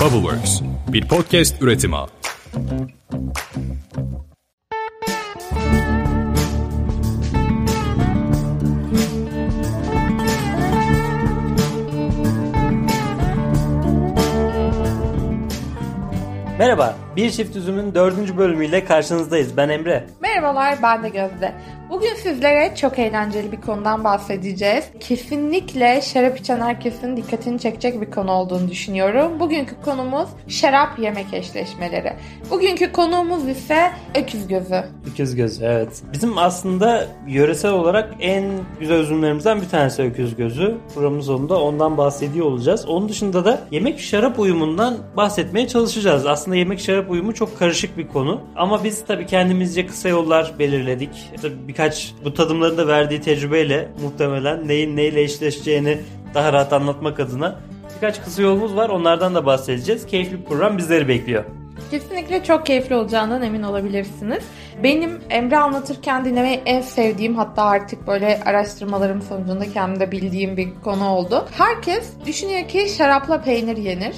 Bubbleworks, bir podcast üretimi. Merhaba, Bir Çift Üzüm'ün dördüncü bölümüyle karşınızdayız. Ben Emre. Merhabalar, ben de Gözde. Bugün sizlere çok eğlenceli bir konudan bahsedeceğiz. Kesinlikle şarap içen herkesin dikkatini çekecek bir konu olduğunu düşünüyorum. Bugünkü konumuz şarap yemek eşleşmeleri. Bugünkü konuğumuz ise öküz gözü. Öküz gözü, evet. Bizim aslında yöresel olarak en güzel üzümlerimizden bir tanesi öküz gözü. Programın sonunda ondan bahsediyor olacağız. Onun dışında da yemek şarap uyumundan bahsetmeye çalışacağız. Aslında yemek şarap uyumu çok karışık bir konu. Ama biz tabii kendimizce kısa yollar belirledik. Tabii birkaç bu tadımların da verdiği tecrübeyle muhtemelen neyin neyle eşleşeceğini daha rahat anlatmak adına birkaç kısa yolumuz var. Onlardan da bahsedeceğiz. Keyifli bir program bizleri bekliyor. Kesinlikle çok keyifli olacağından emin olabilirsiniz. Benim Emre anlatırken dinlemeyi en sevdiğim hatta artık böyle araştırmalarım sonucunda kendimde bildiğim bir konu oldu. Herkes düşünüyor ki şarapla peynir yenir.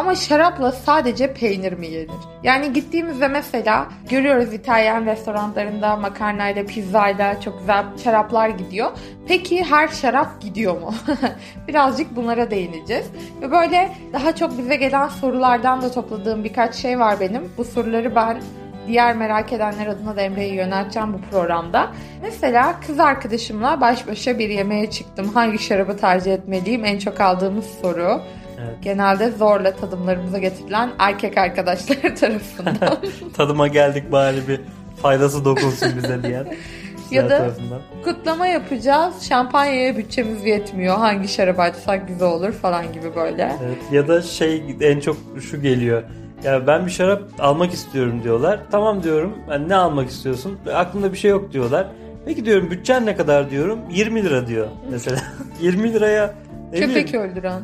Ama şarapla sadece peynir mi yenir? Yani gittiğimizde mesela görüyoruz İtalyan restoranlarında makarnayla, pizzayla çok güzel şaraplar gidiyor. Peki her şarap gidiyor mu? Birazcık bunlara değineceğiz. Ve böyle daha çok bize gelen sorulardan da topladığım birkaç şey var benim. Bu soruları ben diğer merak edenler adına da Emre'ye yönelteceğim bu programda. Mesela kız arkadaşımla baş başa bir yemeğe çıktım. Hangi şarabı tercih etmeliyim? En çok aldığımız soru. Evet. Genelde zorla tadımlarımıza getirilen erkek arkadaşlar tarafından. Tadıma geldik bari bir faydası dokunsun bize diyen. ya da tarafından. kutlama yapacağız. Şampanyaya bütçemiz yetmiyor. Hangi şarap açsak güzel olur falan gibi böyle. Evet, ya da şey en çok şu geliyor. Ya ben bir şarap almak istiyorum diyorlar. Tamam diyorum. Yani ne almak istiyorsun? Aklımda bir şey yok diyorlar. Peki diyorum bütçen ne kadar diyorum. 20 lira diyor mesela. 20 liraya Köpek öldüren.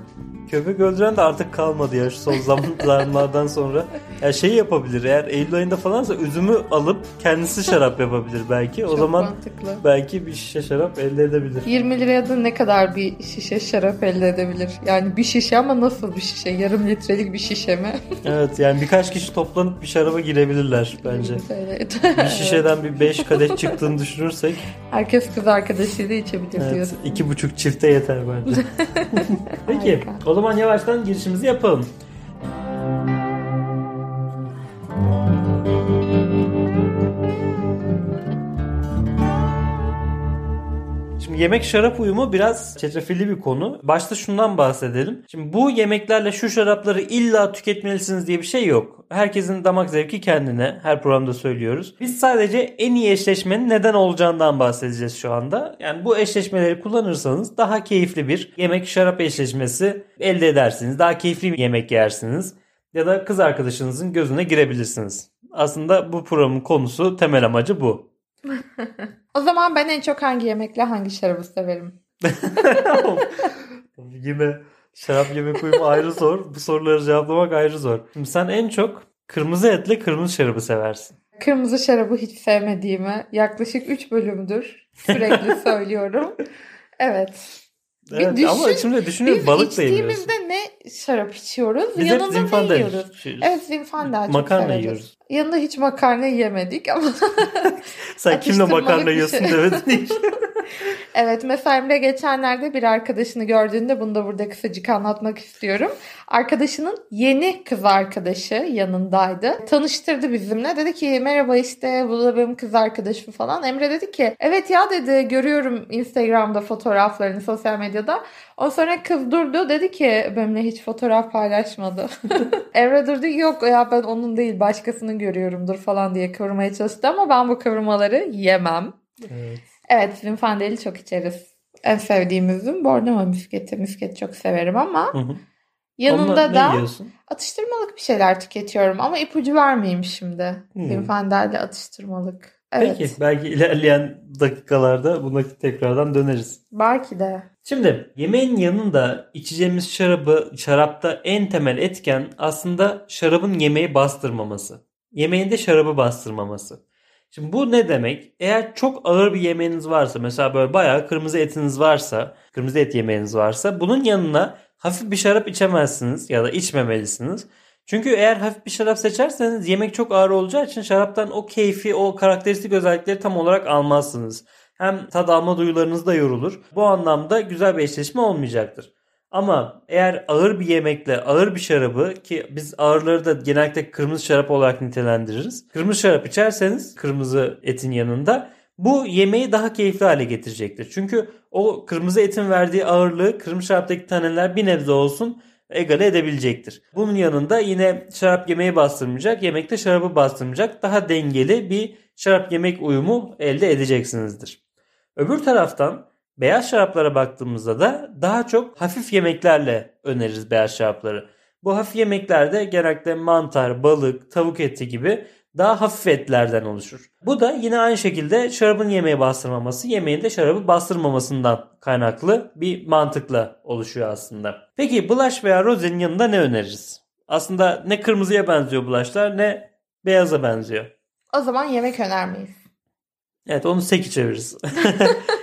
Köpek öldüren de artık kalmadı ya şu son zamanlardan sonra. Ya şey yapabilir eğer Eylül ayında falansa üzümü alıp kendisi şarap yapabilir belki. Çok o zaman mantıklı. belki bir şişe şarap elde edebilir. 20 liraya da ne kadar bir şişe şarap elde edebilir? Yani bir şişe ama nasıl bir şişe? Yarım litrelik bir şişe mi? evet yani birkaç kişi toplanıp bir şaraba girebilirler bence. Evet. bir şişeden bir 5 kadeh çıktığını düşünürsek. Herkes kız arkadaşıyla içebilir evet, diyorsun. İki buçuk çifte yeter bence. Peki o zaman yavaştan girişimizi yapalım. Yemek şarap uyumu biraz çetrefilli bir konu. Başta şundan bahsedelim. Şimdi bu yemeklerle şu şarapları illa tüketmelisiniz diye bir şey yok. Herkesin damak zevki kendine. Her programda söylüyoruz. Biz sadece en iyi eşleşmenin neden olacağından bahsedeceğiz şu anda. Yani bu eşleşmeleri kullanırsanız daha keyifli bir yemek şarap eşleşmesi elde edersiniz. Daha keyifli bir yemek yersiniz. Ya da kız arkadaşınızın gözüne girebilirsiniz. Aslında bu programın konusu temel amacı bu. O zaman ben en çok hangi yemekle hangi şarabı severim? Yine şarap yemek uyumu ayrı zor. Bu soruları cevaplamak ayrı zor. Şimdi sen en çok kırmızı etle kırmızı şarabı seversin. Kırmızı şarabı hiç sevmediğimi yaklaşık 3 bölümdür sürekli söylüyorum. Evet. Evet düşün, ama şimdi düşünüyorum balık da. İçtiğimizde ne şarap içiyoruz? Biz Yanında ne yiyoruz? Yiyoruz. Evet zinfandel çok Makarna severiz. yiyoruz. Yanında hiç makarna yemedik ama Sen kimle makarna yiyorsun şey. demedin evet mesela Emre geçenlerde bir arkadaşını gördüğünde bunu da burada kısacık anlatmak istiyorum. Arkadaşının yeni kız arkadaşı yanındaydı. Tanıştırdı bizimle. Dedi ki merhaba işte bu da benim kız arkadaşım falan. Emre dedi ki evet ya dedi görüyorum Instagram'da fotoğraflarını sosyal medyada. O sonra kız durdu dedi ki benimle hiç fotoğraf paylaşmadı. Emre durdu yok ya ben onun değil başkasının görüyorumdur falan diye kıvırmaya çalıştı ama ben bu kıvırmaları yemem. Evet. Evet Zinfandeli çok içeriz. En sevdiğim üzüm Bornova müsketi. Müsket çok severim ama hı hı. yanında da yiyorsun? atıştırmalık bir şeyler tüketiyorum. Ama ipucu vermeyeyim şimdi. Hmm. Atıştırmalık. Evet. Peki belki ilerleyen dakikalarda buna tekrardan döneriz. Belki de. Şimdi yemeğin yanında içeceğimiz şarabı, şarapta en temel etken aslında şarabın yemeği bastırmaması. Yemeğin de şarabı bastırmaması. Şimdi bu ne demek? Eğer çok ağır bir yemeğiniz varsa mesela böyle bayağı kırmızı etiniz varsa, kırmızı et yemeğiniz varsa bunun yanına hafif bir şarap içemezsiniz ya da içmemelisiniz. Çünkü eğer hafif bir şarap seçerseniz yemek çok ağır olacağı için şaraptan o keyfi, o karakteristik özellikleri tam olarak almazsınız. Hem tad alma duyularınız da yorulur. Bu anlamda güzel bir eşleşme olmayacaktır. Ama eğer ağır bir yemekle ağır bir şarabı ki biz ağırları da genellikle kırmızı şarap olarak nitelendiririz. Kırmızı şarap içerseniz kırmızı etin yanında bu yemeği daha keyifli hale getirecektir. Çünkü o kırmızı etin verdiği ağırlığı kırmızı şaraptaki taneler bir nebze olsun egale edebilecektir. Bunun yanında yine şarap yemeği bastırmayacak, yemekte şarabı bastırmayacak daha dengeli bir şarap yemek uyumu elde edeceksinizdir. Öbür taraftan beyaz şaraplara baktığımızda da daha çok hafif yemeklerle öneririz beyaz şarapları. Bu hafif yemeklerde genellikle mantar, balık, tavuk eti gibi daha hafif etlerden oluşur. Bu da yine aynı şekilde şarabın yemeği bastırmaması, yemeğin de şarabı bastırmamasından kaynaklı bir mantıkla oluşuyor aslında. Peki bulaş veya rozenin yanında ne öneririz? Aslında ne kırmızıya benziyor bulaşlar ne beyaza benziyor. O zaman yemek önermeyiz. Evet onu seki çeviririz.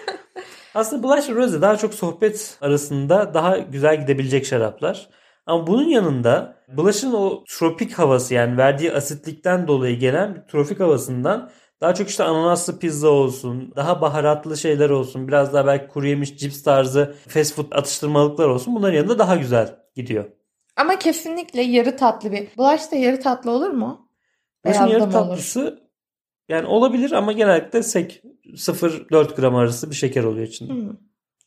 Aslında bulaş ve roze daha çok sohbet arasında daha güzel gidebilecek şaraplar. Ama bunun yanında bulaşın o tropik havası yani verdiği asitlikten dolayı gelen tropik havasından daha çok işte ananaslı pizza olsun, daha baharatlı şeyler olsun, biraz daha belki kuru yemiş cips tarzı fast food atıştırmalıklar olsun. Bunların yanında daha güzel gidiyor. Ama kesinlikle yarı tatlı bir. Bulaş da yarı tatlı olur mu? Bulaşın yarı tatlısı olur? Yani olabilir ama genellikle sek 0-4 gram arası bir şeker oluyor içinde. Hmm.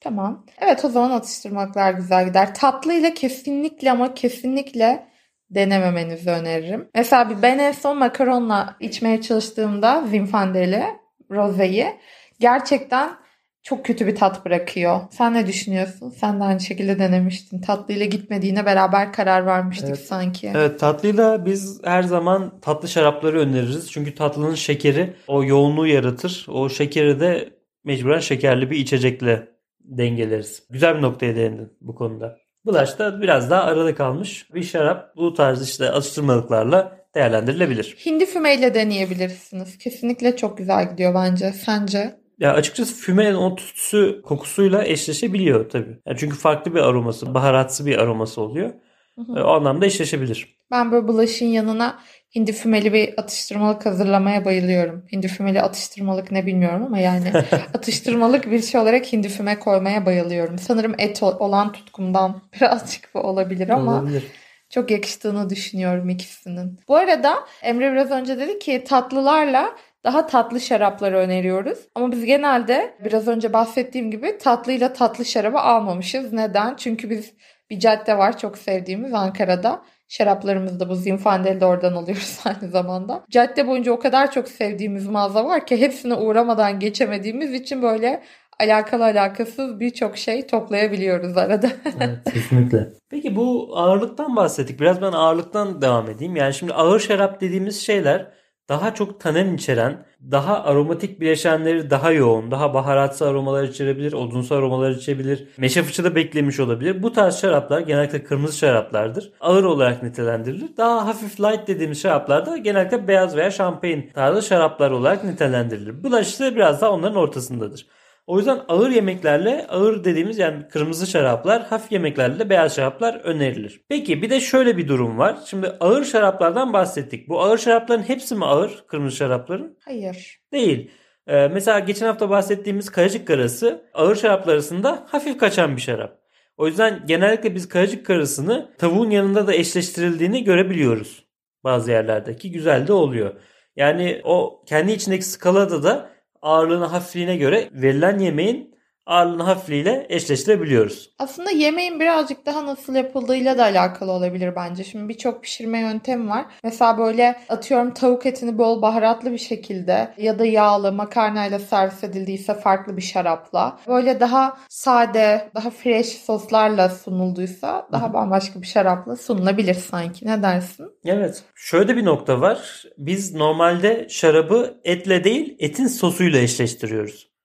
Tamam. Evet o zaman atıştırmaklar güzel gider. Tatlı ile kesinlikle ama kesinlikle denememenizi öneririm. Mesela bir ben en son makaronla içmeye çalıştığımda Zinfandeli rozeyi gerçekten çok kötü bir tat bırakıyor. Sen ne düşünüyorsun? Sen de aynı şekilde denemiştin. Tatlıyla gitmediğine beraber karar vermiştik evet. sanki. Evet tatlıyla biz her zaman tatlı şarapları öneririz. Çünkü tatlının şekeri o yoğunluğu yaratır. O şekeri de mecburen şekerli bir içecekle dengeleriz. Güzel bir noktaya değindin bu konuda. Bulaş da biraz daha arada kalmış bir şarap bu tarz işte atıştırmalıklarla değerlendirilebilir. Hindi fümeyle deneyebilirsiniz. Kesinlikle çok güzel gidiyor bence. Sence? Ya açıkçası fümenin o tütsü kokusuyla eşleşebiliyor tabii. Yani çünkü farklı bir aroması, baharatsı bir aroması oluyor. Hı hı. O anlamda eşleşebilir. Ben böyle bulaşın yanına hindi fümeli bir atıştırmalık hazırlamaya bayılıyorum. Hindi fümeli atıştırmalık ne bilmiyorum ama yani atıştırmalık bir şey olarak hindi füme koymaya bayılıyorum. Sanırım et olan tutkumdan birazcık bu olabilir ama olabilir. çok yakıştığını düşünüyorum ikisinin. Bu arada Emre biraz önce dedi ki tatlılarla daha tatlı şarapları öneriyoruz. Ama biz genelde biraz önce bahsettiğim gibi tatlıyla tatlı şarabı almamışız. Neden? Çünkü biz bir cadde var çok sevdiğimiz Ankara'da. Şaraplarımızı da bu Zinfandeli de oradan alıyoruz aynı zamanda. Cadde boyunca o kadar çok sevdiğimiz mağaza var ki hepsine uğramadan geçemediğimiz için böyle alakalı alakasız birçok şey toplayabiliyoruz arada. evet, kesinlikle. Peki bu ağırlıktan bahsettik. Biraz ben ağırlıktan devam edeyim. Yani şimdi ağır şarap dediğimiz şeyler daha çok tanen içeren, daha aromatik bileşenleri daha yoğun, daha baharatsı aromalar içerebilir, odunsu aromalar içebilir, meşe fıçıda beklemiş olabilir. Bu tarz şaraplar genellikle kırmızı şaraplardır. Ağır olarak nitelendirilir. Daha hafif light dediğimiz şaraplar da genellikle beyaz veya şampanyan tarzı şaraplar olarak nitelendirilir. Bu da işte biraz daha onların ortasındadır. O yüzden ağır yemeklerle ağır dediğimiz yani kırmızı şaraplar, hafif yemeklerle de beyaz şaraplar önerilir. Peki bir de şöyle bir durum var. Şimdi ağır şaraplardan bahsettik. Bu ağır şarapların hepsi mi ağır kırmızı şarapların? Hayır. Değil. Ee, mesela geçen hafta bahsettiğimiz kayacık karası ağır şaraplar arasında hafif kaçan bir şarap. O yüzden genellikle biz kayacık karasını tavuğun yanında da eşleştirildiğini görebiliyoruz. Bazı yerlerdeki güzel de oluyor. Yani o kendi içindeki skalada da ağırlığına hafifliğine göre verilen yemeğin ağırlığın hafifliğiyle eşleştirebiliyoruz. Aslında yemeğin birazcık daha nasıl yapıldığıyla da alakalı olabilir bence. Şimdi birçok pişirme yöntemi var. Mesela böyle atıyorum tavuk etini bol baharatlı bir şekilde ya da yağlı makarnayla servis edildiyse farklı bir şarapla. Böyle daha sade, daha fresh soslarla sunulduysa daha bambaşka bir şarapla sunulabilir sanki. Ne dersin? Evet. Şöyle bir nokta var. Biz normalde şarabı etle değil etin sosuyla eşleştiriyoruz.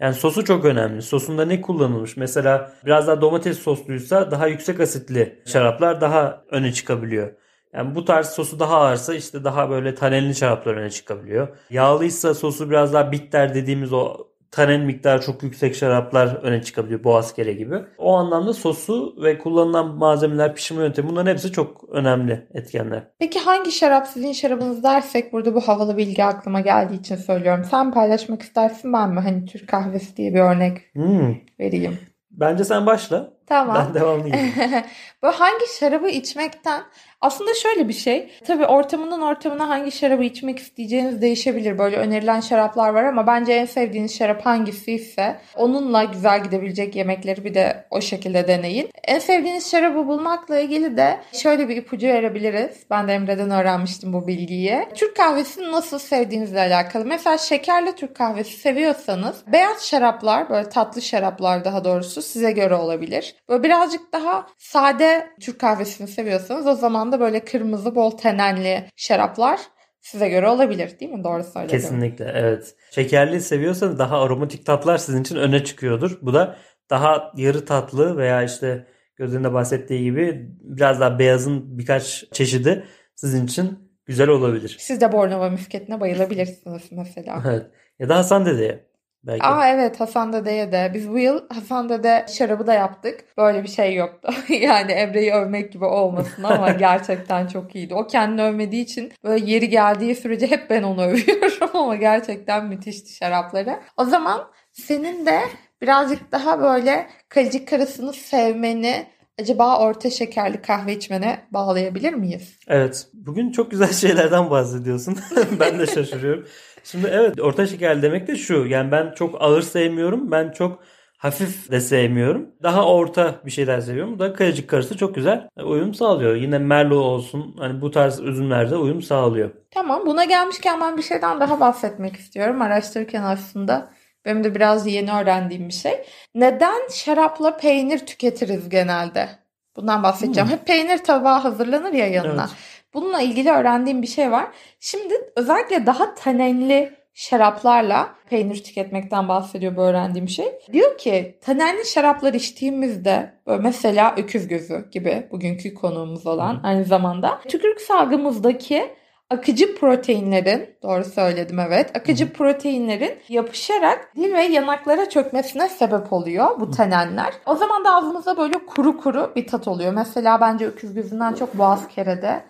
Yani sosu çok önemli. Sosunda ne kullanılmış? Mesela biraz daha domates sosluysa daha yüksek asitli şaraplar daha öne çıkabiliyor. Yani bu tarz sosu daha ağırsa işte daha böyle tanelli şaraplar öne çıkabiliyor. Yağlıysa sosu biraz daha bitter dediğimiz o tanen miktarı çok yüksek şaraplar öne çıkabiliyor. Boğazkere gibi. O anlamda sosu ve kullanılan malzemeler, pişirme yöntemi bunların hepsi çok önemli etkenler. Peki hangi şarap sizin şarabınız dersek burada bu havalı bilgi aklıma geldiği için söylüyorum. Sen paylaşmak istersin ben mi? Hani Türk kahvesi diye bir örnek Hmm. vereyim. Bence sen başla. Tamam. Ben devamlı. Böyle hangi şarabı içmekten aslında şöyle bir şey. Tabii ortamından ortamına hangi şarabı içmek isteyeceğiniz değişebilir. Böyle önerilen şaraplar var ama bence en sevdiğiniz şarap hangisi ise onunla güzel gidebilecek yemekleri bir de o şekilde deneyin. En sevdiğiniz şarabı bulmakla ilgili de şöyle bir ipucu verebiliriz. Ben de Emre'den öğrenmiştim bu bilgiyi. Türk kahvesini nasıl sevdiğinizle alakalı. Mesela şekerli Türk kahvesi seviyorsanız beyaz şaraplar böyle tatlı şaraplar daha doğrusu size göre olabilir. Böyle birazcık daha sade Türk kahvesini seviyorsanız o zaman da böyle kırmızı bol tenenli şaraplar size göre olabilir değil mi? Doğru söyledim. Kesinlikle evet. Şekerli seviyorsanız daha aromatik tatlar sizin için öne çıkıyordur. Bu da daha yarı tatlı veya işte gözünde bahsettiği gibi biraz daha beyazın birkaç çeşidi sizin için güzel olabilir. Siz de Bornova müsketine bayılabilirsiniz mesela. Evet. Ya da Hasan dedeye. Belki. Aa evet Hasan Dede'ye de. Biz bu yıl Hasan Dede şarabı da yaptık. Böyle bir şey yoktu. yani Emre'yi övmek gibi olmasın ama gerçekten çok iyiydi. O kendini övmediği için böyle yeri geldiği sürece hep ben onu övüyorum ama gerçekten müthişti şarapları. O zaman senin de birazcık daha böyle kalıcı karısını sevmeni acaba orta şekerli kahve içmene bağlayabilir miyiz? Evet. Bugün çok güzel şeylerden bahsediyorsun. ben de şaşırıyorum. Şimdi evet orta şekerli demek de şu. Yani ben çok ağır sevmiyorum. Ben çok hafif de sevmiyorum. Daha orta bir şeyler seviyorum. Bu da kayacık karısı çok güzel uyum sağlıyor. Yine Merlot olsun hani bu tarz üzümlerde uyum sağlıyor. Tamam buna gelmişken ben bir şeyden daha bahsetmek istiyorum. Araştırırken aslında benim de biraz yeni öğrendiğim bir şey. Neden şarapla peynir tüketiriz genelde? Bundan bahsedeceğim. Hmm. Hep peynir tabağı hazırlanır ya yanına. Evet. Bununla ilgili öğrendiğim bir şey var. Şimdi özellikle daha tanenli şaraplarla peynir tüketmekten bahsediyor bu öğrendiğim şey. Diyor ki tanenli şaraplar içtiğimizde böyle mesela öküz gözü gibi bugünkü konuğumuz olan aynı zamanda tükürük salgımızdaki akıcı proteinlerin doğru söyledim evet akıcı proteinlerin yapışarak dil ve yanaklara çökmesine sebep oluyor bu tanenler. O zaman da ağzımızda böyle kuru kuru bir tat oluyor. Mesela bence öküz gözünden çok boğaz kerede.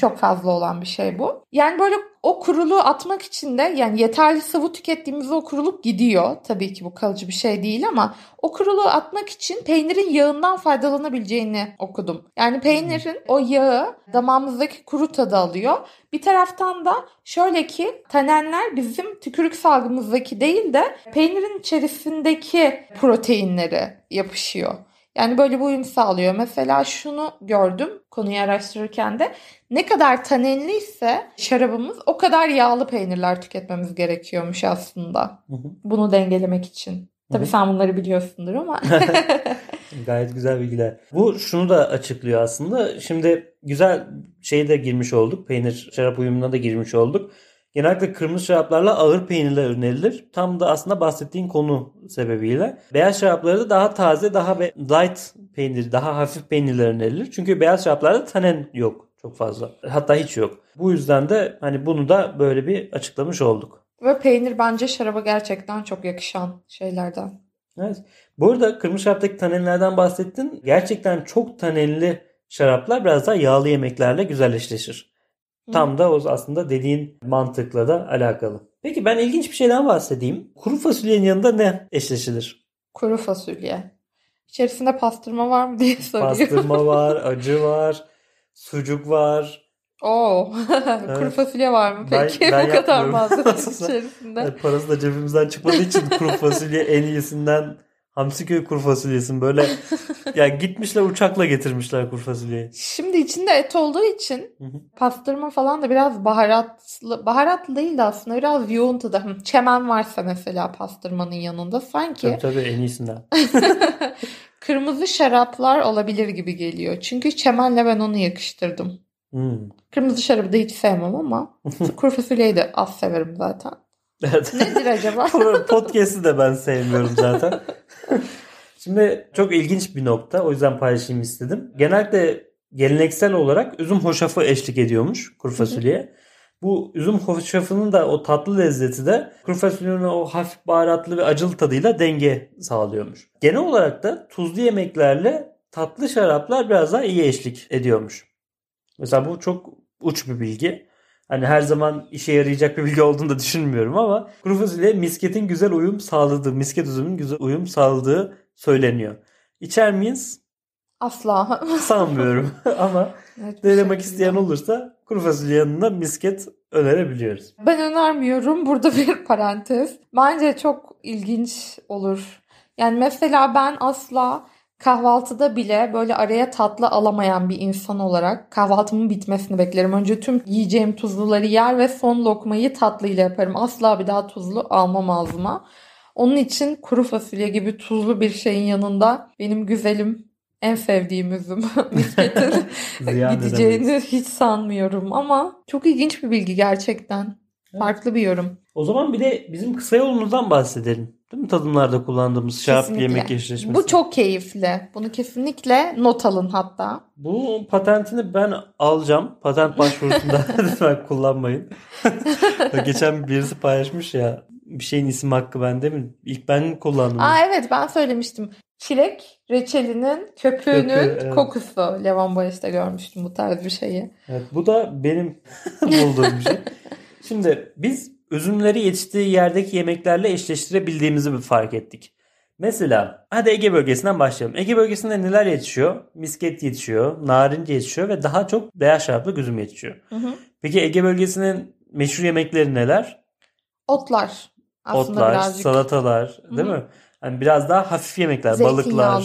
Çok fazla olan bir şey bu. Yani böyle o kuruluğu atmak için de yani yeterli sıvı tükettiğimizde o kuruluk gidiyor. Tabii ki bu kalıcı bir şey değil ama o kuruluğu atmak için peynirin yağından faydalanabileceğini okudum. Yani peynirin o yağı damağımızdaki kuru tadı alıyor. Bir taraftan da şöyle ki tanenler bizim tükürük salgımızdaki değil de peynirin içerisindeki proteinleri yapışıyor. Yani böyle bir uyum sağlıyor. Mesela şunu gördüm konuyu araştırırken de ne kadar tanenliyse şarabımız o kadar yağlı peynirler tüketmemiz gerekiyormuş aslında. Hı hı. Bunu dengelemek için. Tabii sen bunları biliyorsundur ama. Gayet güzel bilgiler. Bu şunu da açıklıyor aslında. Şimdi güzel şeye de girmiş olduk. Peynir şarap uyumuna da girmiş olduk. Genellikle kırmızı şaraplarla ağır peynirler önerilir. Tam da aslında bahsettiğin konu sebebiyle. Beyaz şaraplarda daha taze, daha light peynir, daha hafif peynirler önerilir. Çünkü beyaz şaraplarda tanen yok çok fazla. Hatta hiç yok. Bu yüzden de hani bunu da böyle bir açıklamış olduk. Ve peynir bence şaraba gerçekten çok yakışan şeylerden. Evet. Bu arada kırmızı şaraptaki tanenlerden bahsettin. Gerçekten çok tanenli şaraplar biraz daha yağlı yemeklerle güzel eşleşir. Hı. Tam da o aslında dediğin mantıkla da alakalı. Peki ben ilginç bir şeyden bahsedeyim. Kuru fasulyenin yanında ne eşleşilir? Kuru fasulye. İçerisinde pastırma var mı diye soruyor. Pastırma var, acı var, sucuk var. Oo. Kuru Evet. fasulye var mı Ben- peki? ben Bu kadar malzeme içerisinde. Parası da cebimizden çıkmadığı için kuru fasulye en iyisinden Hamsiköy kuru fasulyesin. Böyle ya gitmişler uçakla getirmişler kuru fasulyeyi. Şimdi içinde et olduğu için pastırma falan da biraz baharatlı, baharatlı değil de aslında biraz yoğun tadı. Çemen varsa mesela pastırmanın yanında sanki Tabii tabii en iyisinden. kırmızı şaraplar olabilir gibi geliyor. Çünkü çemenle ben onu yakıştırdım. Hmm. Kırmızı şarabı da hiç sevmem ama kuru fasulyeyi de az severim zaten. Evet. Nedir acaba? Podcast'i de ben sevmiyorum zaten. Şimdi çok ilginç bir nokta. O yüzden paylaşayım istedim. Genellikle geleneksel olarak üzüm hoşafı eşlik ediyormuş kuru fasulyeye. Bu üzüm hoşafının da o tatlı lezzeti de kuru fasulyenin o hafif baharatlı ve acılı tadıyla denge sağlıyormuş. Genel olarak da tuzlu yemeklerle tatlı şaraplar biraz daha iyi eşlik ediyormuş. Mesela bu çok uç bir bilgi. Hani her zaman işe yarayacak bir bilgi olduğunu da düşünmüyorum ama kuru fasulye misketin güzel uyum sağladığı, misket üzümün güzel uyum sağladığı söyleniyor. İçer miyiz? Asla. Sanmıyorum ama Evet, bir denemek şekilde. isteyen olursa kuru fasulye yanında misket önerebiliyoruz. Ben önermiyorum. Burada bir parantez. Bence çok ilginç olur. Yani mesela ben asla kahvaltıda bile böyle araya tatlı alamayan bir insan olarak kahvaltımın bitmesini beklerim. Önce tüm yiyeceğim tuzluları yer ve son lokmayı tatlıyla yaparım. Asla bir daha tuzlu almam ağzıma. Onun için kuru fasulye gibi tuzlu bir şeyin yanında benim güzelim en sevdiğim üzüm misketin gideceğini hiç sanmıyorum ama çok ilginç bir bilgi gerçekten. Farklı bir yorum. O zaman bir de bizim kısa yolumuzdan bahsedelim. Değil mi? Tadımlarda kullandığımız şarap yemek eşleşmesi. Bu çok keyifli. Bunu kesinlikle not alın hatta. Bu patentini ben alacağım. Patent başvurusunda lütfen kullanmayın. Geçen birisi paylaşmış ya bir şeyin isim hakkı bende mi? İlk ben kullandım. Aa evet ben söylemiştim. Çilek reçelinin köpüğünün Köpüğü, evet. kokusu. Levan Bayış'ta görmüştüm bu tarz bir şeyi. Evet, bu da benim bulduğum bir şey. Şimdi biz üzümleri yetiştiği yerdeki yemeklerle eşleştirebildiğimizi bir fark ettik. Mesela hadi Ege bölgesinden başlayalım. Ege bölgesinde neler yetişiyor? Misket yetişiyor, narince yetişiyor ve daha çok beyaz şaraplı üzüm yetişiyor. Hı hı. Peki Ege bölgesinin meşhur yemekleri neler? Otlar. Aslında Otlar, birazcık salatalar, değil Hı hı. mi? Hani biraz daha hafif yemekler, balıklar.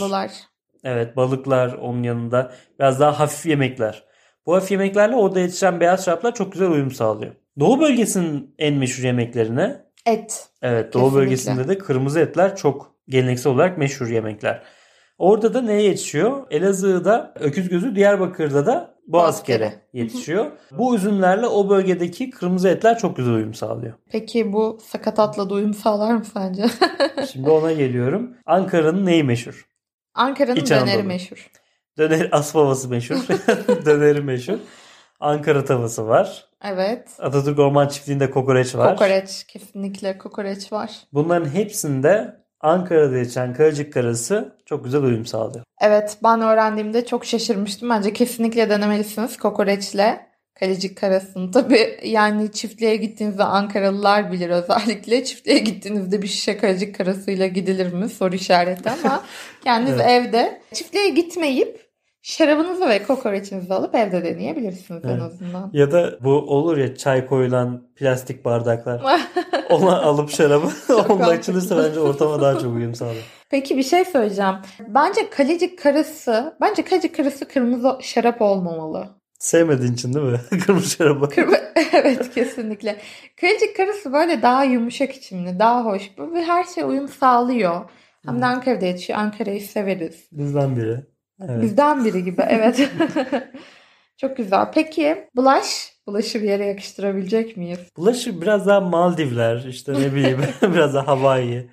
Evet, balıklar onun yanında. Biraz daha hafif yemekler. Bu hafif yemeklerle orada yetişen beyaz şaraplar çok güzel uyum sağlıyor. Doğu bölgesinin en meşhur yemeklerine Et. Evet Doğu Kesinlikle. bölgesinde de kırmızı etler çok geleneksel olarak meşhur yemekler. Orada da neye yetişiyor? Elazığ'da öküz gözü, Diyarbakır'da da boğazkere Boğazkere. yetişiyor. Bu üzümlerle o bölgedeki kırmızı etler çok güzel uyum sağlıyor. Peki bu sakatatla da uyum sağlar mı sence? Şimdi ona geliyorum. Ankara'nın neyi meşhur? Ankara'nın İç döneri Anadolu. meşhur. Döner asbabası meşhur. Döneri meşhur. Ankara tavası var. Evet. Atatürk Orman Çiftliği'nde kokoreç var. Kokoreç. Kesinlikle kokoreç var. Bunların hepsinde Ankara'da yetişen Kayacık karası çok güzel uyum sağlıyor. Evet ben öğrendiğimde çok şaşırmıştım. Bence kesinlikle denemelisiniz kokoreçle. Kalecik karasını. Tabii yani çiftliğe gittiğinizde Ankaralılar bilir özellikle. Çiftliğe gittiğinizde bir şişe kalecik karasıyla gidilir mi? Soru işareti ama kendiniz Evet. evde çiftliğe gitmeyip şarabınızı ve kokoreçinizi alıp evde deneyebilirsiniz en Evet. azından. Ya da bu olur ya çay koyulan plastik bardaklar. Ona alıp şarabı onunla açılırsa bence ortama daha çok uyum sağlar. Peki bir şey söyleyeceğim. Bence kalecik karası, bence kalecik karası kırmızı şarap olmamalı. Sevmediğin için değil mi? Kırmızı şarabı. Kırmızı- evet kesinlikle. Kırıcık karısı böyle daha yumuşak içimli, daha hoş. Bu her şey uyum sağlıyor. Hem de Ankara'da yetişiyor. Ankara'yı severiz. Bizden biri. Evet. Bizden biri gibi evet. Çok güzel. Peki bulaş? Bulaşı bir yere yakıştırabilecek miyiz? Bulaşı biraz daha Maldivler işte ne bileyim biraz daha Hawaii.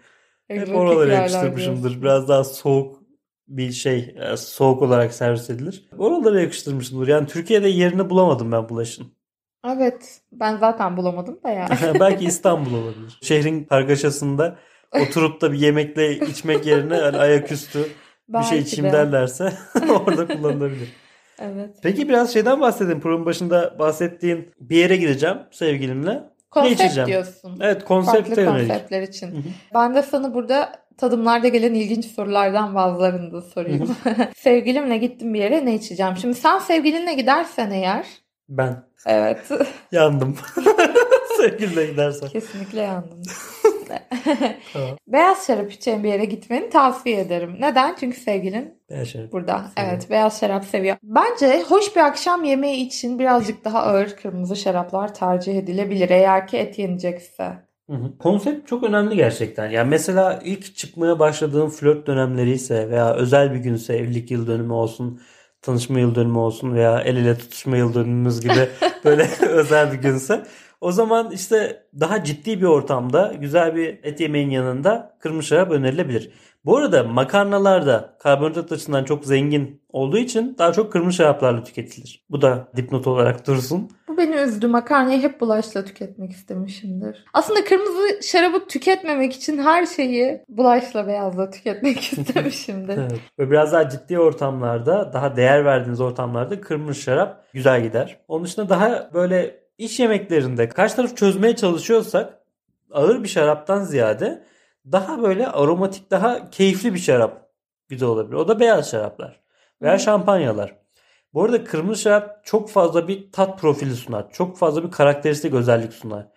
Hep oralara yakıştırmışımdır. Biraz daha soğuk bir şey e, soğuk olarak servis edilir. Oralara yakıştırmışımdır. Yani Türkiye'de yerini bulamadım ben bulaşın. Evet. Ben zaten bulamadım da ya. Belki İstanbul olabilir. Şehrin kargaşasında oturup da bir yemekle içmek yerine hani ayaküstü bir şey Belki içeyim de. derlerse orada kullanılabilir. Evet. Peki biraz şeyden bahsedelim. Programın başında bahsettiğin bir yere gideceğim sevgilimle. Konsept içeceğim? diyorsun. Evet konsepte Farklı yönelik. konseptler için. Ben de sana burada tadımlarda gelen ilginç sorulardan bazılarını da sorayım. Sevgilimle gittim bir yere ne içeceğim? Şimdi sen sevgilinle gidersen eğer Ben evet yandım. Sevgilimle gidersen. kesinlikle yandım. Tamam. Beyaz şarap içeceğin bir yere gitmeni tavsiye ederim. Neden? Çünkü sevgilin Ben şey- burada. Seviyor. Evet beyaz şarap seviyor. Bence hoş bir akşam yemeği için birazcık daha ağır kırmızı şaraplar tercih edilebilir. Eğer ki et yenecekse. Hı hı. Konsept çok önemli gerçekten. Yani mesela ilk çıkmaya başladığım flört dönemleri ise veya özel bir günse evlilik yıl dönümü olsun, tanışma yıl dönümü olsun veya el ele tutuşma yıl dönümümüz gibi böyle özel bir günse o zaman işte daha ciddi bir ortamda güzel bir et yemeğin yanında kırmızı şarap önerilebilir. Bu arada makarnalar da karbonhidrat açısından çok zengin olduğu için daha çok kırmızı şaraplarla tüketilir. Bu da dipnot olarak dursun. Bu beni üzdü. Makarnayı hep bulaşla tüketmek istemişimdir. Aslında kırmızı şarabı tüketmemek için her şeyi bulaşla beyazla tüketmek istemişimdir. Evet. Ve biraz daha ciddi ortamlarda, daha değer verdiğiniz ortamlarda kırmızı şarap güzel gider. Onun dışında daha böyle iş yemeklerinde karşı taraf çözmeye çalışıyorsak ağır bir şaraptan ziyade daha böyle aromatik, daha keyifli bir şarap güzel olabilir. O da beyaz şaraplar veya şampanyalar. Bu arada kırmızı şarap çok fazla bir tat profili sunar. Çok fazla bir karakteristik özellik sunar.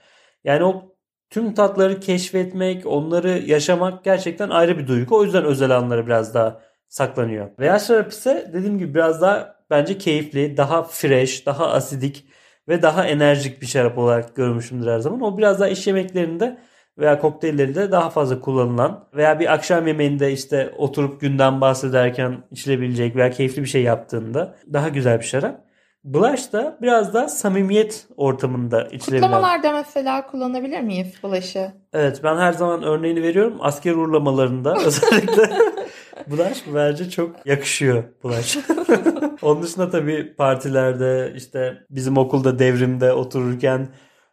Yani o tüm tatları keşfetmek, onları yaşamak gerçekten ayrı bir duygu. O yüzden özel anları biraz daha saklanıyor. Beyaz şarap ise dediğim gibi biraz daha bence keyifli, daha fresh, daha asidik ve daha enerjik bir şarap olarak görmüşümdür her zaman. O biraz daha iş yemeklerinde veya kokteyllerinde daha fazla kullanılan veya bir akşam yemeğinde işte oturup günden bahsederken içilebilecek veya keyifli bir şey yaptığında daha güzel bir şarap. Blush da biraz daha samimiyet ortamında içilebilen. Kutlamalarda mesela kullanabilir miyiz bulaşı? Evet ben her zaman örneğini veriyorum. Asker uğurlamalarında özellikle bulaş bence çok yakışıyor bulaş. Onun dışında tabii partilerde işte bizim okulda devrimde otururken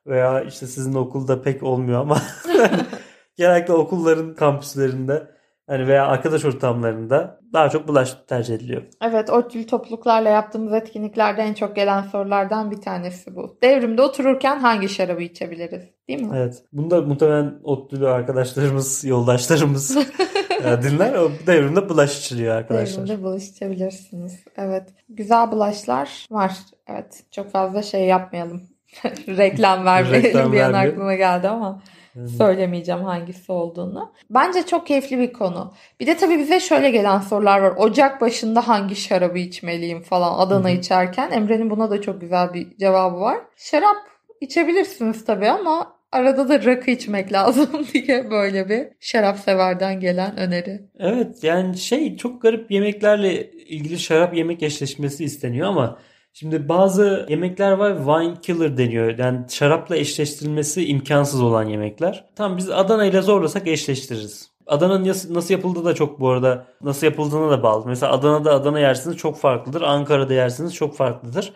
veya işte sizin okulda pek olmuyor ama genellikle okulların kampüslerinde hani veya arkadaş ortamlarında daha çok bulaş tercih ediliyor. Evet, ODTÜ'lü topluluklarla yaptığımız etkinliklerde en çok gelen sorulardan bir tanesi bu. Devrimde otururken hangi şarabı içebiliriz? Değil mi? Evet. Bunda muhtemelen ODTÜ'lü arkadaşlarımız, yoldaşlarımız dinler. O devrimde bulaş içiliyor arkadaşlar. Devrimde bulaş içebilirsiniz. Evet. Güzel bulaşlar var. Evet. Çok fazla şey yapmayalım. Reklam vermeyelim Reklam bir an aklıma geldi ama söylemeyeceğim hangisi olduğunu. Bence çok keyifli bir konu. Bir de tabii bize şöyle gelen sorular var. Ocak başında hangi şarabı içmeliyim falan Adana içerken. Emre'nin buna da çok güzel bir cevabı var. Şarap içebilirsiniz tabii ama arada da rakı içmek lazım diye böyle bir şarap severden gelen öneri. Evet yani şey çok garip yemeklerle ilgili şarap yemek eşleşmesi isteniyor ama şimdi bazı yemekler var wine killer deniyor. Yani şarapla eşleştirilmesi imkansız olan yemekler. Tamam biz Adana ile zorlasak eşleştiririz. Adana'nın nasıl yapıldığı da çok bu arada nasıl yapıldığına da bağlı. Mesela Adana'da Adana yersiniz çok farklıdır. Ankara'da yersiniz çok farklıdır.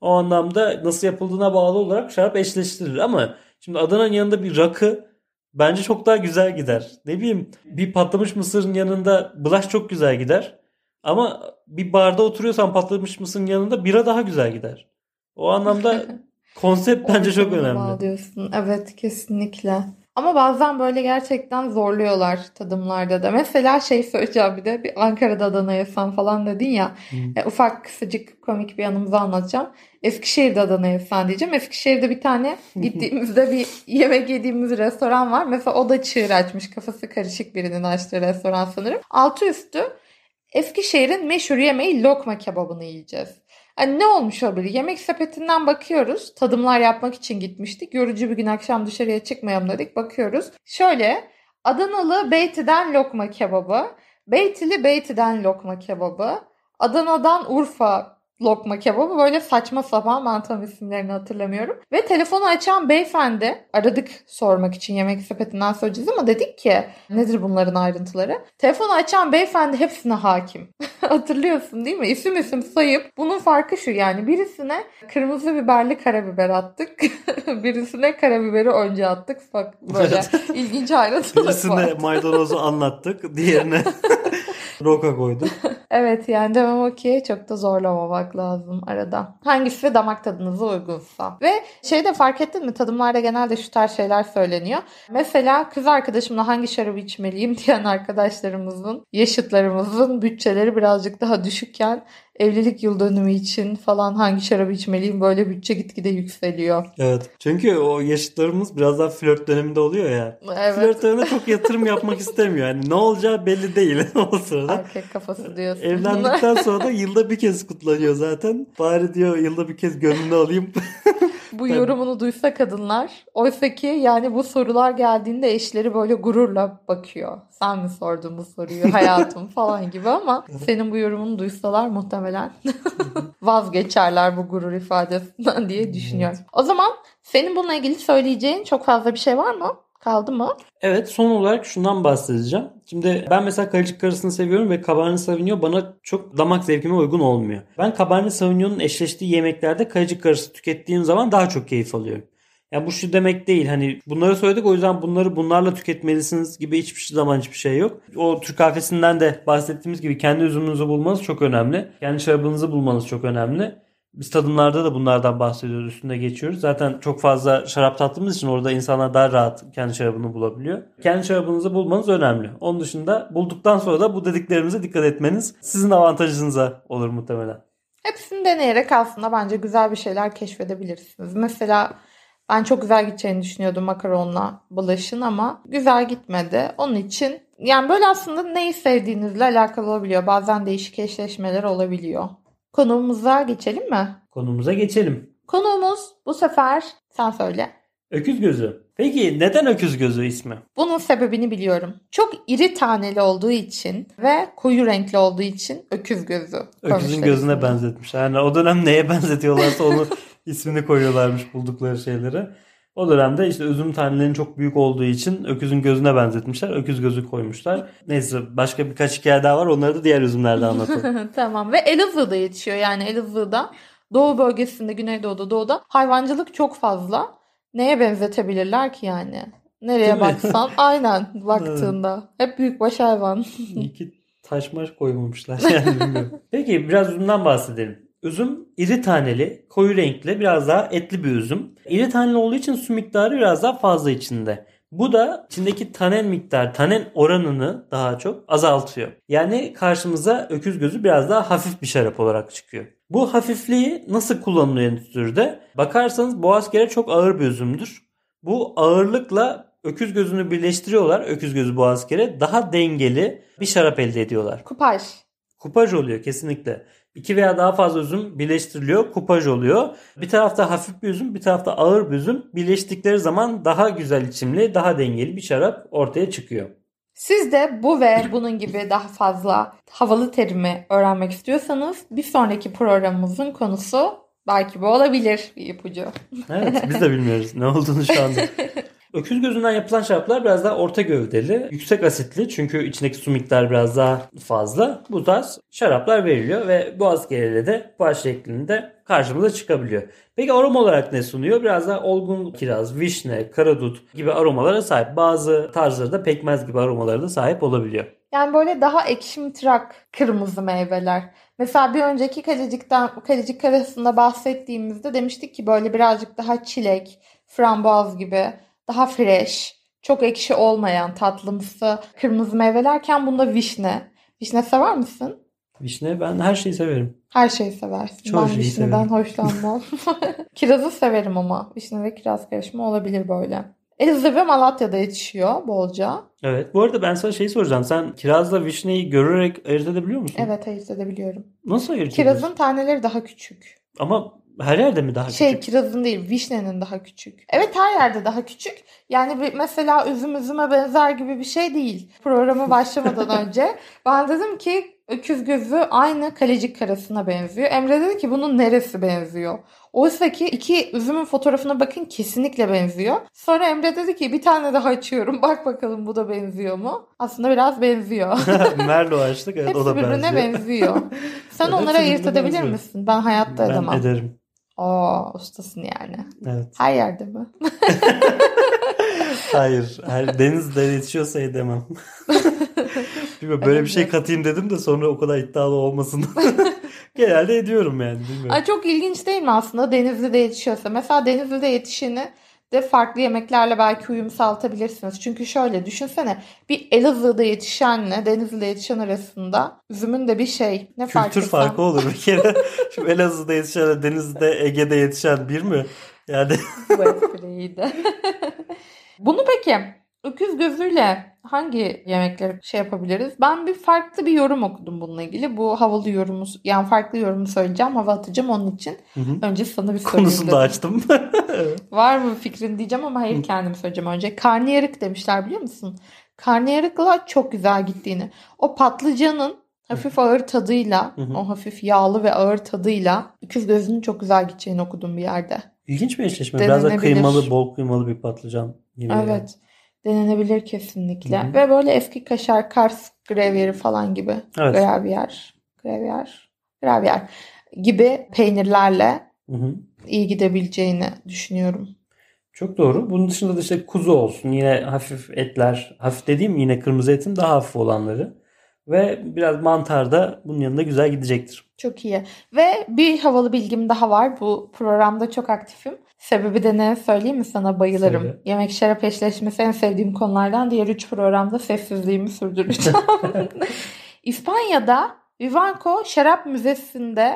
O anlamda nasıl yapıldığına bağlı olarak şarap eşleştirilir ama şimdi Adana'nın yanında bir rakı bence çok daha güzel gider. Ne bileyim bir patlamış mısırın yanında bulaş çok güzel gider. Ama bir barda oturuyorsan patlamış mısırın yanında bira daha güzel gider. O anlamda konsept bence çok önemli. bağlıyorsun. Evet kesinlikle. Ama bazen böyle gerçekten zorluyorlar tadımlarda da. Mesela şey söyleyeceğim bir de bir Ankara'da Adana yesem falan dedin ya. Hı. E, ufak kısacık komik bir anımızı anlatacağım. Eskişehir'de Adana yesen diyeceğim. Eskişehir'de bir tane gittiğimizde bir yemek yediğimiz restoran var. Mesela o da çığır açmış. Kafası karışık birinin açtığı restoran sanırım. Altı üstü Eskişehir'in meşhur yemeği lokma kebabını yiyeceğiz. Hani ne olmuş olabilir? Yemek sepetinden bakıyoruz. Tadımlar yapmak için gitmiştik. Yorucu bir gün akşam dışarıya çıkmayalım dedik. Bakıyoruz. Şöyle Adanalı Beyti'den lokma kebabı. Beytili Beyti'den lokma kebabı. Adana'dan Urfa lokma kebabı böyle saçma sapan ben tam isimlerini hatırlamıyorum. Ve telefonu açan beyefendi aradık sormak için yemek sepetinden soracağız ama dedik ki nedir bunların ayrıntıları? Telefonu açan beyefendi hepsine hakim. Hatırlıyorsun değil mi? İsim isim sayıp bunun farkı şu yani birisine kırmızı biberli karabiber attık. birisine karabiberi önce attık. Bak böyle ilginç ayrıntılar. Birisine maydanozu anlattık. Diğerine roka koyduk. Evet yani demem o ki çok da zorlamamak lazım arada. Hangisi damak tadınıza uygunsa. Ve şey de fark ettin mi tadımlarda genelde şu tarz şeyler söyleniyor. Mesela kız arkadaşımla hangi şarabı içmeliyim diyen arkadaşlarımızın, yaşıtlarımızın bütçeleri birazcık daha düşükken evlilik yıl dönümü için falan hangi şarabı içmeliyim böyle bütçe gitgide yükseliyor. Evet. Çünkü o yaşıtlarımız biraz daha flört döneminde oluyor ya. Evet. Flört döneminde çok yatırım yapmak istemiyor. Yani ne olacağı belli değil o sırada. Erkek kafası diyorsun. Evlendikten sonra da yılda bir kez kutlanıyor zaten. Bari diyor yılda bir kez gönlünü alayım. bu yorumunu duysa kadınlar. Oysa ki yani bu sorular geldiğinde eşleri böyle gururla bakıyor. Sen mi sordun bu soruyu hayatım falan gibi ama senin bu yorumunu duysalar muhtemelen vazgeçerler bu gurur ifadesinden diye düşünüyorum. O zaman senin bununla ilgili söyleyeceğin çok fazla bir şey var mı? Kaldı mı? Evet son olarak şundan bahsedeceğim. Şimdi ben mesela Kalecik karısını seviyorum ve Cabernet Sauvignon bana çok damak zevkime uygun olmuyor. Ben Cabernet Sauvignon'un eşleştiği yemeklerde Kalecik karısı tükettiğim zaman daha çok keyif alıyorum. Ya bu şu demek değil hani bunları söyledik o yüzden bunları bunlarla tüketmelisiniz gibi hiçbir zaman hiçbir şey yok. O Türk kahvesinden de bahsettiğimiz gibi kendi üzümünüzü bulmanız çok önemli. Kendi şarabınızı bulmanız çok önemli. Biz tadımlarda da bunlardan bahsediyoruz, üstünde geçiyoruz. Zaten çok fazla şarap tattığımız için orada insanlar daha rahat kendi şarabını bulabiliyor. Kendi şarabınızı bulmanız önemli. Onun dışında bulduktan sonra da bu dediklerimize dikkat etmeniz sizin avantajınıza olur muhtemelen. Hepsini deneyerek aslında bence güzel bir şeyler keşfedebilirsiniz. Mesela ben çok güzel gideceğini düşünüyordum makaronla bulaşın ama güzel gitmedi. Onun için yani böyle aslında neyi sevdiğinizle alakalı olabiliyor. Bazen değişik eşleşmeler olabiliyor. Konuğumuza geçelim mi? Konumuza geçelim. Konuğumuz bu sefer sen söyle. Öküz gözü. Peki neden öküz gözü ismi? Bunun sebebini biliyorum. Çok iri taneli olduğu için ve koyu renkli olduğu için öküz gözü. Öküzün gözüne ismini. benzetmiş. Yani o dönem neye benzetiyorlarsa onu ismini koyuyorlarmış buldukları şeylere. O dönemde işte üzüm tanelerinin çok büyük olduğu için öküzün gözüne benzetmişler. Öküz gözü koymuşlar. Neyse başka birkaç hikaye daha var. Onları da diğer üzümlerde anlatalım. tamam ve Elazığ'da yetişiyor. Yani Elazığ'da Doğu bölgesinde, Güneydoğu'da, Doğu'da hayvancılık çok fazla. Neye benzetebilirler ki yani? Nereye Değil baksan mi? aynen baktığında. Hep büyükbaş hayvan. İyi ki taş maş koymamışlar yani bilmiyorum. Peki biraz üzümden bahsedelim. Üzüm iri taneli, koyu renkli, biraz daha etli bir üzüm. İri taneli olduğu için su miktarı biraz daha fazla içinde. Bu da içindeki tanen miktar, tanen oranını daha çok azaltıyor. Yani karşımıza öküz gözü biraz daha hafif bir şarap olarak çıkıyor. Bu hafifliği nasıl kullanılıyor endüstride? Bakarsanız Boğazkere çok ağır bir üzümdür. Bu ağırlıkla öküz gözünü birleştiriyorlar. Öküz gözü Boğazkere daha dengeli bir şarap elde ediyorlar. Kupaj. Kupaj oluyor kesinlikle. İki veya daha fazla üzüm birleştiriliyor, kupaj oluyor. Bir tarafta hafif bir üzüm, bir tarafta ağır bir üzüm. Birleştikleri zaman daha güzel içimli, daha dengeli bir şarap ortaya çıkıyor. Siz de bu ve bunun gibi daha fazla havalı terimi öğrenmek istiyorsanız bir sonraki programımızın konusu belki bu olabilir bir ipucu. Evet biz de bilmiyoruz ne olduğunu şu anda. Öküz gözünden yapılan şaraplar biraz daha orta gövdeli, yüksek asitli çünkü içindeki su miktarı biraz daha fazla. Bu tarz şaraplar veriliyor ve boğaz genelinde de baş şeklinde karşımıza çıkabiliyor. Peki aroma olarak ne sunuyor? Biraz daha olgun kiraz, vişne, karadut gibi aromalara sahip. Bazı tarzları da pekmez gibi aromalara da sahip olabiliyor. Yani böyle daha ekşimtırak kırmızı meyveler. Mesela bir önceki kalecikten, kalecik karasında bahsettiğimizde demiştik ki böyle birazcık daha çilek, frambuaz gibi daha fresh, çok ekşi olmayan tatlımsı kırmızı meyvelerken bunda vişne. Vişne sever misin? Vişne ben her şeyi severim. Her şeyi seversin. Çok ben vişneden severim. hoşlanmam. Kirazı severim ama. Vişne ve kiraz karışımı olabilir böyle. Elazığ ve Malatya'da yetişiyor bolca. Evet. Bu arada ben sana şey soracağım. Sen kirazla vişneyi görerek ayırt edebiliyor musun? Evet ayırt edebiliyorum. Nasıl ayırt ediyorsun? Kirazın taneleri daha küçük. Ama her yerde mi daha şey, küçük? Şey kirazın değil vişnenin daha küçük. Evet her yerde daha küçük. Yani bir, mesela üzüm üzüme benzer gibi bir şey değil. Programı başlamadan önce ben dedim ki öküz gözü aynı kalecik karasına benziyor. Emre dedi ki bunun neresi benziyor? Oysa ki iki üzümün fotoğrafına bakın kesinlikle benziyor. Sonra Emre dedi ki bir tane daha açıyorum. Bak bakalım bu da benziyor mu? Aslında biraz benziyor. Merlo açtık evet Hepsi o da benziyor. birbirine benziyor. Sen onları ayırt edebilir misin? Ben hayatta ben edemem. Ben ederim. Aa ustasın yani. Evet. Her yerde mi? Hayır. Her, denizde yetişiyorsa edemem. Bilmiyorum, böyle bir şey katayım dedim de sonra o kadar iddialı olmasın. Genelde ediyorum yani. Bilmiyorum. Ay, çok ilginç değil mi aslında Denizli'de yetişiyorsa? Mesela Denizli'de yetişeni de farklı yemeklerle belki uyum sağlatabilirsiniz. Çünkü şöyle düşünsene bir Elazığ'da yetişenle Denizli'de yetişen arasında üzümün de bir şey. Ne Kültür fark farkı olur bir kere. Şimdi Elazığ'da yetişen Denizli'de Ege'de yetişen bir mi? Yani. Bu espriydi. Bunu peki öküz gözüyle hangi yemekleri şey yapabiliriz? Ben bir farklı bir yorum okudum bununla ilgili. Bu havalı yorumu yani farklı yorumu söyleyeceğim. Hava atacağım onun için. Hı hı. Önce sana bir sorayım Konusunu da açtım. Var mı fikrin diyeceğim ama hayır kendim söyleyeceğim önce. Karnıyarık demişler biliyor musun? Karnıyarıkla çok güzel gittiğini. O patlıcanın hafif ağır tadıyla, hı hı. o hafif yağlı ve ağır tadıyla öküz gözünün çok güzel gideceğini okudum bir yerde. İlginç bir eşleşme. Biraz da kıymalı, bol kıymalı bir patlıcan gibi. Evet. Yani. Denenebilir kesinlikle. Ve böyle eski kaşar, Kars gravyeri falan gibi. Evet. Gravyer, gravyer, gravyer gibi peynirlerle Hı hı. iyi gidebileceğini düşünüyorum. Çok doğru. Bunun dışında da işte kuzu olsun. Yine hafif etler. Hafif dediğim yine kırmızı etin daha hafif olanları. Ve biraz mantar da bunun yanında güzel gidecektir. Çok iyi. Ve bir havalı bilgim daha var. Bu programda çok aktifim. Sebebi de ne söyleyeyim mi sana bayılırım. Söyle. Yemek şarap eşleşmesi en sevdiğim konulardan. Diğer üç programda sessizliğimi sürdüreceğim. İspanya'da Vivanco Şarap Müzesi'nde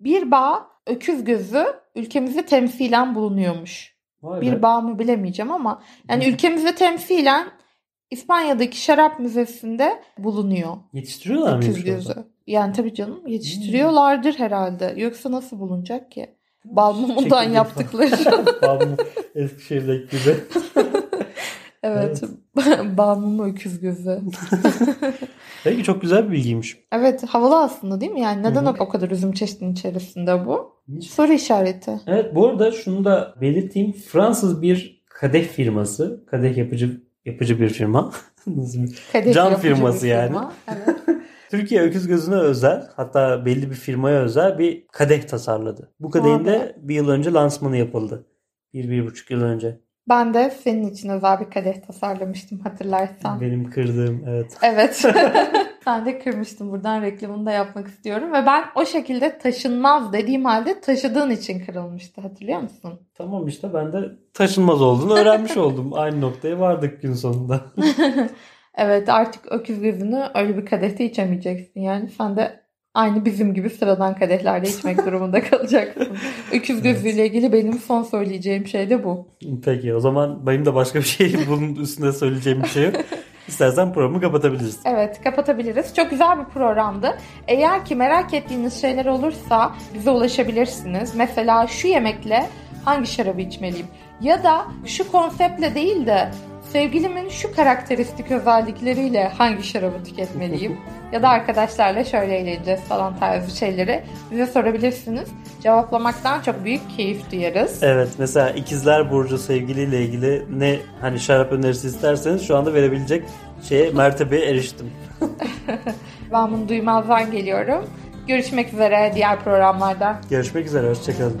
bir bağ öküz gözü ülkemizi temsilen bulunuyormuş. Vay be. Bir bağ mı bilemeyeceğim ama yani ülkemizi temsilen İspanya'daki şarap müzesinde bulunuyor. Yetiştiriyorlar mıymış gözü. Yani tabii canım yetiştiriyorlardır herhalde. Yoksa nasıl bulunacak ki? Bal mumundan Çekirdek yaptıkları. Bal mumu Eskişehir'deki gibi. evet. Bal mumu öküz gözü. Peki çok güzel bir bilgiymiş. Evet havalı aslında değil mi? Yani neden Hı hı. o kadar üzüm çeşidinin içerisinde bu? Hiç- Soru işareti. Evet bu arada şunu da belirteyim. Fransız bir kadeh firması. Kadeh yapıcı yapıcı bir firma. Kadeh Cam firması yani. firma. Evet. Türkiye Öküz Gözü'ne özel hatta belli bir firmaya özel bir kadeh tasarladı. Bu kadehin de bir yıl önce lansmanı yapıldı. Bir, bir buçuk yıl önce. Ben de senin için özel bir kadeh tasarlamıştım hatırlarsan. Benim kırdığım evet. Evet. Sen de kırmıştın. Buradan reklamını da yapmak istiyorum. Ve ben o şekilde taşınmaz dediğim halde taşıdığın için kırılmıştı. Hatırlıyor musun? Tamam işte ben de taşınmaz olduğunu öğrenmiş oldum. Aynı noktaya vardık gün sonunda. Evet artık öküz gözünü öyle bir kadehte içemeyeceksin. Yani sen de aynı bizim gibi sıradan kadehlerde içmek durumunda kalacaksın. Öküz gözüyle ilgili benim son söyleyeceğim şey de bu. Peki o zaman benim de başka bir şey bunun üstünde söyleyeceğim bir şey yok. İstersen programı kapatabiliriz. Evet kapatabiliriz. Çok güzel bir programdı. Eğer ki merak ettiğiniz şeyler olursa bize ulaşabilirsiniz. Mesela şu yemekle hangi şarabı içmeliyim? Ya da şu konseptle değil de sevgilimin şu karakteristik özellikleriyle hangi şarabı tüketmeliyim? ya da arkadaşlarla şöyle eğleneceğiz falan tarzı şeyleri bize sorabilirsiniz. Cevaplamaktan çok büyük keyif duyarız. Evet mesela ikizler burcu sevgiliyle ilgili ne hani şarap önerisi isterseniz şu anda verebilecek şeye mertebeye eriştim. Ben bunu duymazdan geliyorum. Görüşmek üzere diğer programlarda. Görüşmek üzere hoşçakalın.